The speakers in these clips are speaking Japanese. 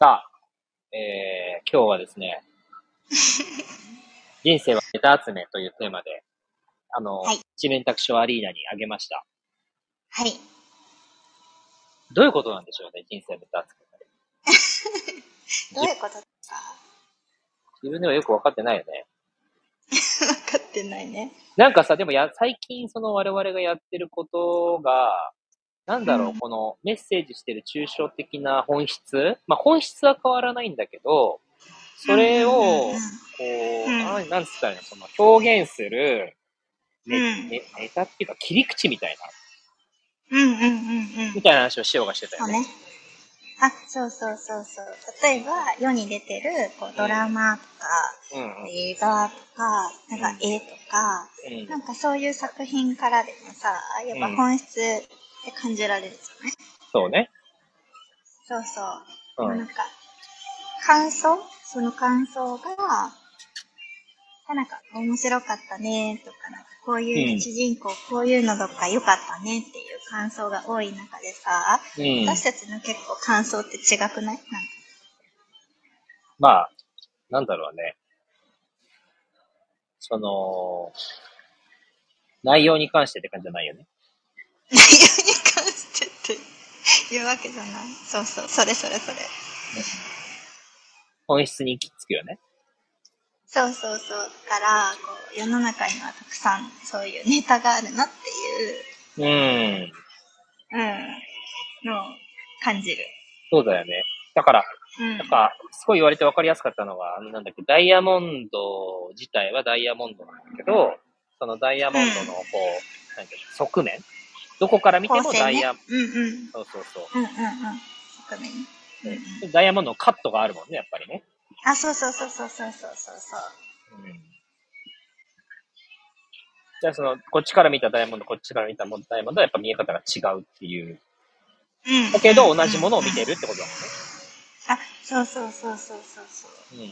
さあ、えー、今日はですね、人生はネタ集めというテーマで、あの、はい一連卓書アリーナにあげました。はい。どういうことなんでしょうね、人生のネタ集め。どういうことですか？自分ではよくわかってないよね。分かってないね。なんかさ、でもや、最近その我々がやってることが、なんだろう、うん。このメッセージしてる抽象的な本質？まあ本質は変わらないんだけど、それを、うんこう、うん。なんなんつったらいいの、その表現する、ねうん。ねネタっていうか切り口みたいな、うんうんうんうん。みたいな話をしようがしてたよね。あ、そうそうそうそう。例えば、世に出てるこうドラマとか、うん映画とか、なんか絵とか、うん。なんかそういう作品からでもさ、やっぱ本質で感じられるじゃない、そうね。そうそう。うん。なんか、感想その感想が、あなんか、面白かったねとか、なんかこういううん主人公、こういうのとか良かったねっていう感想が多い中でさ、うん。私たちの結構感想って違くない？なんか、まあ、なんだろうね。その、内容に関してって感じじゃないよね。内容に関してっていうわけじゃない。そうそう、それそれそれ。本質に行き着くよね。そうそうそう。だから、こう、世の中にはたくさんそういうネタがあるなっていう、うん。うん、のを感じる。そうだよね。だから、うん。なんか、すごい言われて分かりやすかったのは、あの、なんだっけ、ダイヤモンド自体はダイヤモンドなんだけど、そのダイヤモンドの、こう、なんていうの側面どこから見てもダイヤ、ね、うんうん、そうそうそう。うんうんうん。うん、ダイヤモンドのカットがあるもんね、やっぱりね。あ、そうそうそうそうそうそうそう。うん。じゃあその、こっちから見たダイヤモンド、こっちから見たダイヤモンドはやっぱ見え方が違うっていう。うん。だけど、同じものを見てるってことだもんね。あ、そうそうそうそうそうそう。うんうん。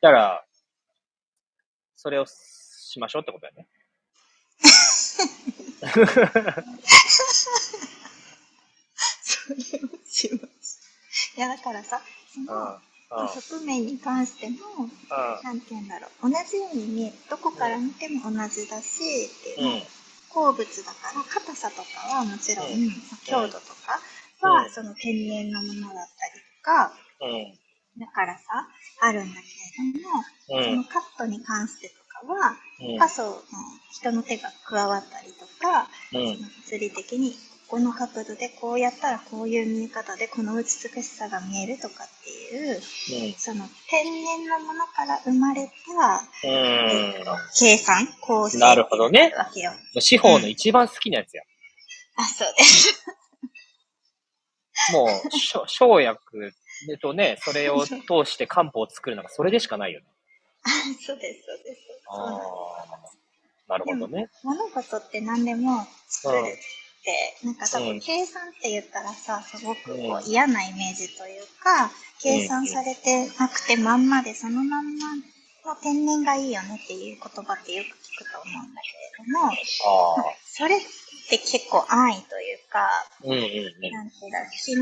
だから、それをしましょうってことだよね。それをします。いや、だからさ、その。側面に関しても、なんて言うんだろう。同じように見える。どこから見ても同じだし、っていううん。鉱物だから硬さとかはもちろん、うん強度とかは、うんその天然のものだったりとか、うん。だからさ、あるんだけれども、うん。そのカットに関してとかは、うんパソの人の手が加わったりとか、うん。物理的にこの角度でこうやったらこういう見え方でこの美しさが見えるとかっていう、その天然のものから生まれた、えっと計算、構成なるほどねわけよ。うん。司法の一番好きなやつや。あ、そうです。もう、生薬とね、それを通して漢方を作るのがそれでしかないよね。あ そうです、そうです。なるほどね。物事って何でも作るって、なんか多うん分計算って言ったらさ、すごくこうんう嫌なイメージというか、計算されてなくてまんまでそのまんまの天然がいいよねっていう言葉ってよく聞くと思うんだけれども。それって結構安易というか、うんうんうん。なんていうんだろう昨日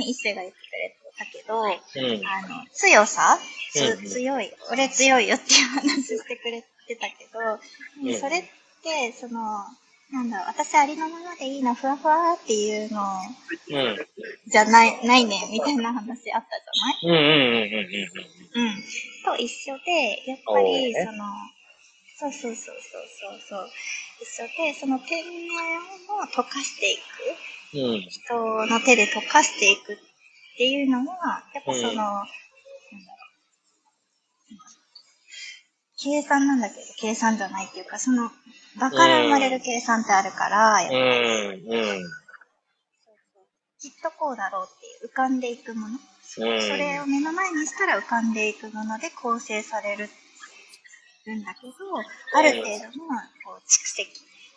ね、一世が言ってくれたけど、うん。あの、強さ、つうん強い、俺強いよっていう話してくれてたけど、うんそれって、その、なんだろう、私ありのままでいいな、ふわふわっていうのうん。じゃない、ないね、みたいな話あったじうんうんうんうんうん。ゃないうん。と一緒で、やっぱおり、その、そうそうそうそうそうそう、一緒で、その天然を溶かしていく。うん。人の手で溶かしていくっていうのは、やっぱその、うんなんだろう。計算なんだけど、計算じゃないっていうか、その、場から生まれる計算ってあるから、やっぱうん。り、うん。きっとこうだろうっていう浮かんでいくもの、うんそれを目の前にしたら浮かんでいくもので構成されるんだけど、ある程度のこう蓄積、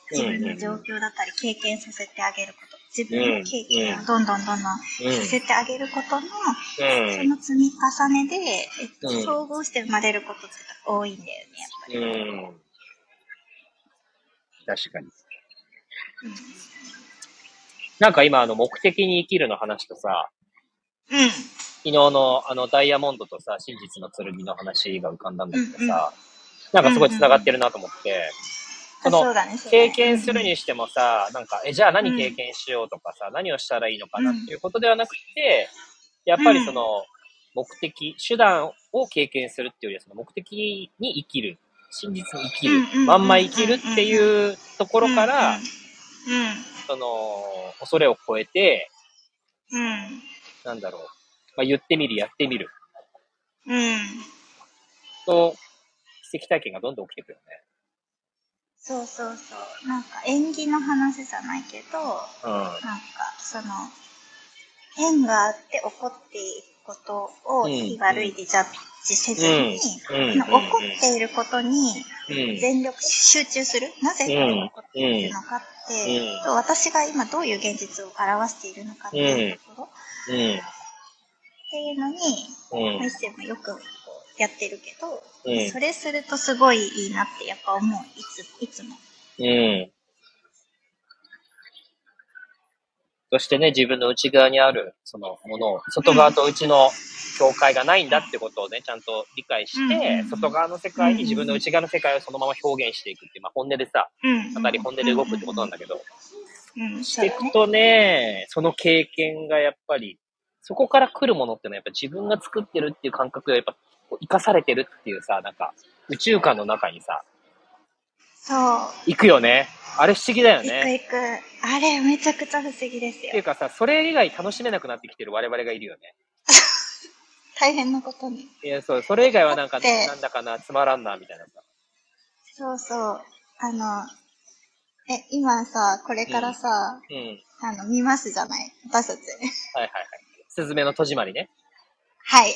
自分の状況だったり経験させてあげること、自分の経験をどんどんどんどんさせてあげることの、そうん。の積み重ねで、えっとうん総合して生まれることって多いんだよね、やっぱり。うん。確かに。なんか今、あの、目的に生きるの話とさ、うん。昨日のあの、ダイヤモンドとさ、真実の剣の話が浮かんだんだけどさ、うんうんなんかすごい繋がってるなと思って、そのね。経験するにしてもさ、なんか、え、じゃあ何経験しようとかさ、何をしたらいいのかなっていうことではなくて、やっぱりその、目的、手段を経験するっていうよりは、その目的に生きる、真実に生きるうんうんうんう、んまんま生きるっていうところから、うんその、恐れを超えて、うん。うん。なんだろう、まあ、言ってみる、やってみるうん。と、奇跡体験がどんどん起きてくるよね。そうそうそう。なんか縁起の話じゃないけど、うん。なんかその、縁があって起こっていることを悪いでジャッジせずに、うん起こっていることにうん。全力集中する？なぜこれが起こっているのかって、うんと私が今どういう現実を表しているのかっていうところ、うん。っていうのに、うんまあ一世もよくやってるけど、うんそれするとすごいいいなってやっぱ思う。いついつも。うん。そしてね、自分の内側にある、そのものを、外側と内の境界がないんだってことをね、ちゃんと理解してん、外側の世界に自分の内側の世界をそのまま表現していくっていう、まあ本音でさ、うん。語り本音で動くってことなんだけど、してい。くとね、その経験がやっぱり、そこから来るものってのはやっぱ自分が作ってるっていう感覚がやっぱ生かされてるっていうさ、なんか宇宙観の中にさ、そう。行くよね。あれ不思議だよ行くね。行く。あれめちゃくちゃ不思議ですよ。っていうかさ、それ以外楽しめなくなってきてる我々がいるよね。大変なことに。いや、そう、それ以外はなんか、なんだかな、つまらんな、みたいなさ。そうそう。あの、え、今さ、これからさ、うん。あの、見ますじゃない？私たち。はいはいはい。すずめの戸締まりね。はい。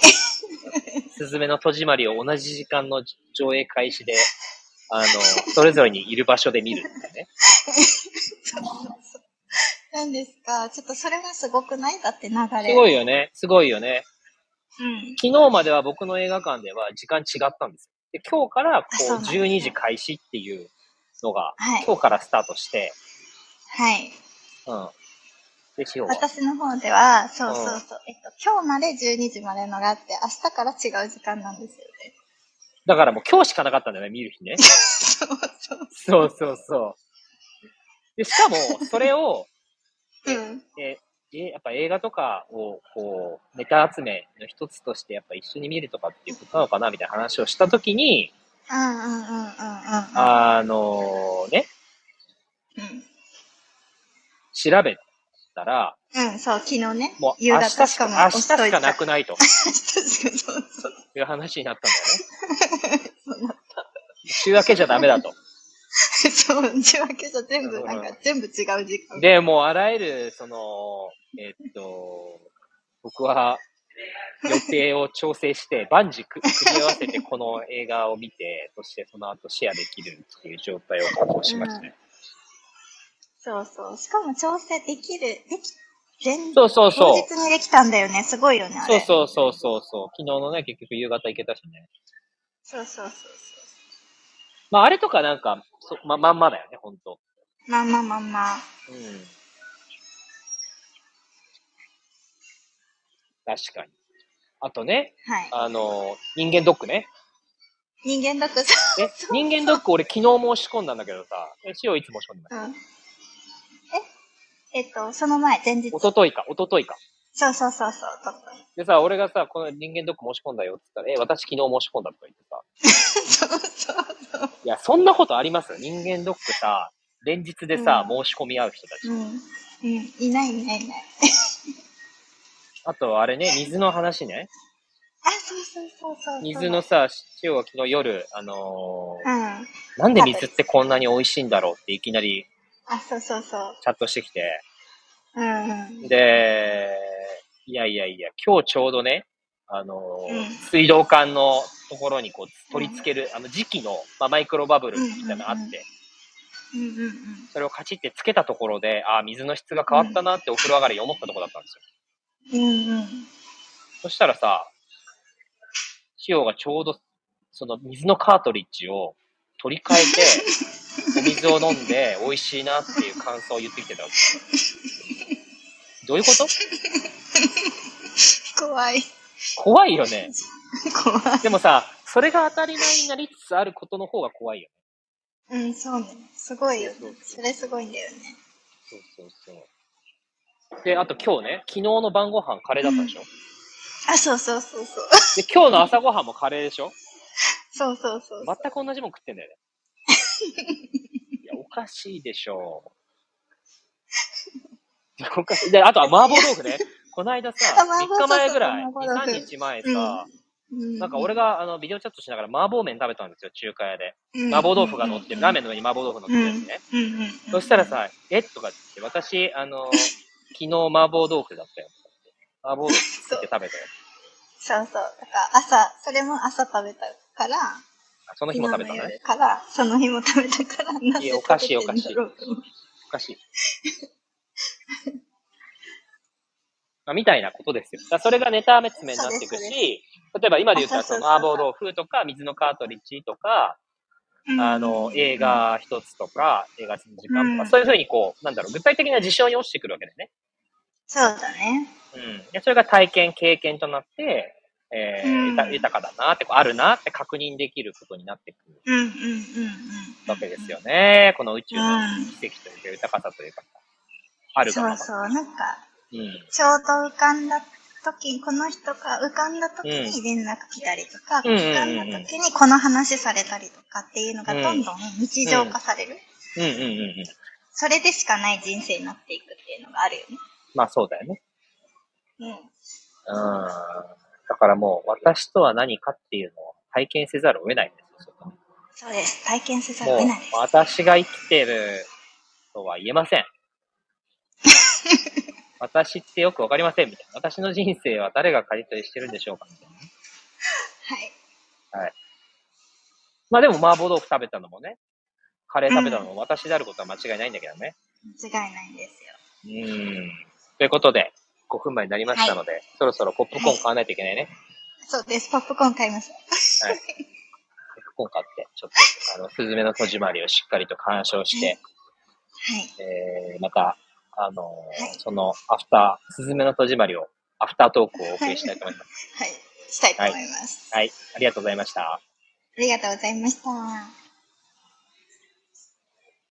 すずめの戸締まりを同じ時間の上映開始で、あの、それぞれにいる場所で見るってね。何ですかちょっとそれはすごくない？だって流れ。すごいよね。すごいよね。うん。昨日までは僕の映画館では時間違ったんですよ。で、今日からこうあそうなんだ12時開始っていうのが、はい今日からスタートして、はい。うん。で、しようは。私の方では、そうそううんそう。えっと、今日まで12時までのがあって、明日から違う時間なんですよね。だからもう今日しかなかったんだよね、見る日ね。そうそう。そうそうそう。で、しかも、それを、うん。え、えやっぱ映画とかを、こう、ネタ集めの一つとして、やっぱ一緒に見るとかっていうことなのかな、みたいな話をしたときに。あのね、うん。調べたら、うん、そう、昨日ね。もう夕明日しか、明日しかなくないと 確かにそうそう。いう話になったんだよね。そうなっ週明けじゃダメだと。た。そう、内訳じゃ全部、なんか全部違う時間。で、もうあらゆる、その、えっと、僕は予定を調整して、万事く組み合わせてこの映画を見て、そしてその後シェアできるっていう状態を確保しましたね。そうそう。しかも調整できる、でき、全そうそうそう。当日にできたんだよね。すごいよね、あそうれ。そうそうそうそう。昨日のね、結局夕方行けたしね。そうそうそうまあ、あれとかなんか、そま、まんまだよね、ほんと。そう。まあまあまあまあ。うん。確かに。あとね、はい。あの、人間ドックね。人間ドックさえ、人間ドック俺昨日申し込んだんだけどさ、え、しおいつ申し込んでますうん。ええっと、その前、前日。一昨日か、一昨日か。そうそうそうそう、撮った。でさ、俺がさ、この人間ドック申し込んだよって言ったら、え、私昨日申し込んだとか言ってさ、そうそうそう。いや、そんなことあります？人間ドックさ、連日でさ、うん申し込み合う人たち。うん。うん。いないいないいない。あと、あれね、水の話ね。あ、そうそうそうそう。水のさ、しおが昨日夜、あのーうん。なんで水ってこんなに美味しいんだろうっていきなりあ、そうそうそう。チャットしてきて、うんうん。で、いやいやいや、今日ちょうどね、あのーうん水道管のところにこう取り付ける、あの磁気の、まあ、マイクロバブルみたいなのがあって、うんうんうん。それをカチってつけたところで、ああ、水の質が変わったなってお風呂上がりに思ったところだったんですよ。うんうん。そしたらさ、シオがちょうど、その水のカートリッジを取り替えて、お水を飲んで美味しいなっていう感想を言ってきてたわけ。どういうこと？怖い。怖いよね。怖い。でもさ、それが当たり前になりつつあることの方が怖いよね。うん、そうね。すごいよねそうそう。そうそれすごいんだよね。そうそうそう。で、あと今日ね、昨日の晩ご飯カレーだったでしょ、あ、そうそうそうそう。で、今日の朝ごはんもカレーでしょ？そうそうそう。全く同じもん食ってんだよね。いや、おかしいでしょう。おかしい。で、あとは麻婆豆腐ね。この間さ、あ麻婆3日前ぐらい、そうそう2、麻婆豆腐3日前さ、うんなんか俺があのビデオチャットしながら麻婆麺食べたんですよ、中華屋で。うん麻婆豆腐が乗ってる、ラーメンの上に麻婆豆腐乗ってるやつね。そしたらさ、えとかって言って、私、あの、昨日麻婆豆腐だったよ。麻婆豆腐作って食べたよ。そうそう。だから朝、それも朝食べたから、あその日も食べたのね。から、その日も食べたから、なんでいやおかしい食べてんだろうと思っておかしい。まあ、みたいなことですよ。だそれがネタ詰めになっていくし、例えば今で言ったらその麻婆豆腐とか水のカートリッジとか、うんあの、映画一つとか、映画の時間とか、うんそういうふうにこう、なんだろう、具体的な事象に落ちてくるわけだよね。そうだね。うん。で、それが体験、経験となって、えーうん豊豊かだなって、あるなって確認できることになってくるうんうんうんうん。わけですよね。この宇宙のうん奇跡というか豊かさというか、あるがまま。そうそう。なんか、うん。ちょうど浮かんだ時、この人が浮かんだ時に連絡来たりとか、うん浮かんだ時にこの話されたりとかっていうのがどんどん日常化される。うんうんうんうん。それでしかない人生になっていくっていうのがあるよね。まあそうだよね。うん。うん。だからもう、私とは何かっていうのを体験せざるを得ないんですよそこに。そうです。体験せざるを得ないです。、私が生きてるとは言えません。私ってよくわかりませんみたいな。私の人生は誰が借り取りしてるんでしょうかみたいな。はい。まあでも麻婆豆腐食べたのもね、カレー食べたのも私であることは間違いないんだけどね。間違いないんですよ。うん。ということで、5分前になりましたので、そろそろポップコーン買わないといけないね。そうです。ポップコーン買います。はい。ポップコーン買って、ちょっと、あの、スズメの戸締まりをしっかりと鑑賞して、はい。えー、また、あのーはいその、アフター、スズメの戸締まりを、アフタートークをお送りしたいと思います。はい。したいと思います。はい。ありがとうございました。ありがとうございました。